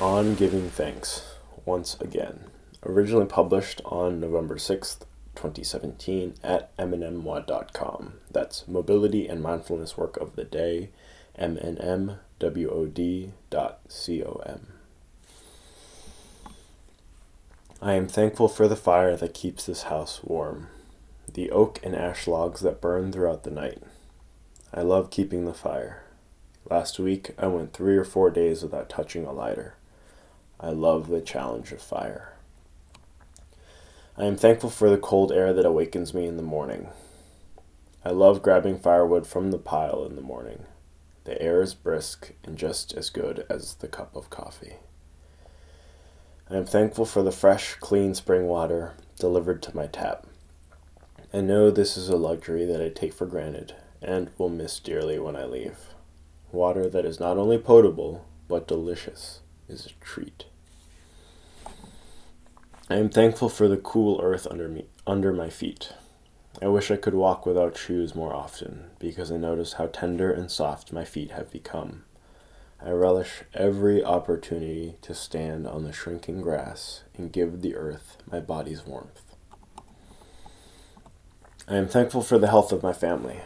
On Giving Thanks once again. Originally published on November 6th, 2017 at mnmwod.com. That's Mobility and Mindfulness Work of the Day, mnmwod.com. I am thankful for the fire that keeps this house warm, the oak and ash logs that burn throughout the night. I love keeping the fire. Last week, I went three or four days without touching a lighter. I love the challenge of fire. I am thankful for the cold air that awakens me in the morning. I love grabbing firewood from the pile in the morning. The air is brisk and just as good as the cup of coffee. I am thankful for the fresh, clean spring water delivered to my tap. I know this is a luxury that I take for granted and will miss dearly when I leave. Water that is not only potable, but delicious, is a treat. I am thankful for the cool earth under me under my feet. I wish I could walk without shoes more often, because I notice how tender and soft my feet have become. I relish every opportunity to stand on the shrinking grass and give the earth my body's warmth. I am thankful for the health of my family.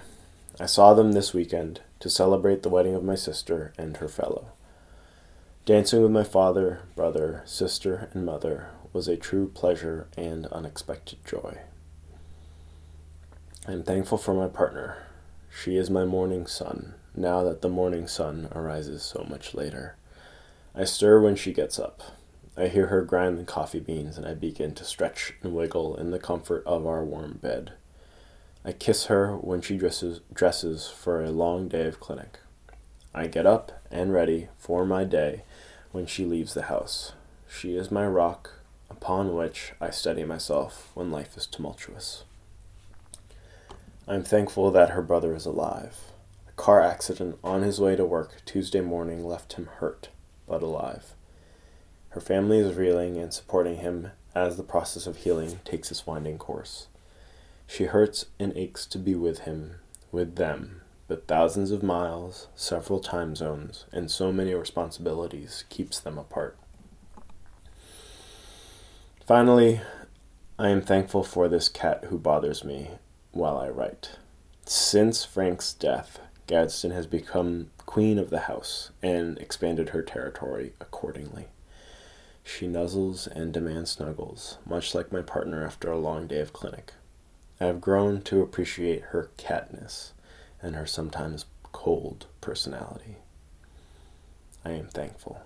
I saw them this weekend to celebrate the wedding of my sister and her fellow. Dancing with my father, brother, sister, and mother was a true pleasure and unexpected joy. I am thankful for my partner. She is my morning sun now that the morning sun arises so much later. I stir when she gets up. I hear her grind the coffee beans, and I begin to stretch and wiggle in the comfort of our warm bed. I kiss her when she dresses, dresses for a long day of clinic. I get up and ready for my day when she leaves the house. She is my rock upon which I steady myself when life is tumultuous. I am thankful that her brother is alive A car accident on his way to work Tuesday morning left him hurt, but alive. Her family is reeling and supporting him as the process of healing takes its winding course. She hurts and aches to be with him, with them, but thousands of miles, several time zones, and so many responsibilities keeps them apart. Finally, I am thankful for this cat who bothers me while I write. Since Frank's death, Gadsden has become queen of the house and expanded her territory accordingly. She nuzzles and demands snuggles, much like my partner after a long day of clinic. I have grown to appreciate her catness and her sometimes cold personality. I am thankful.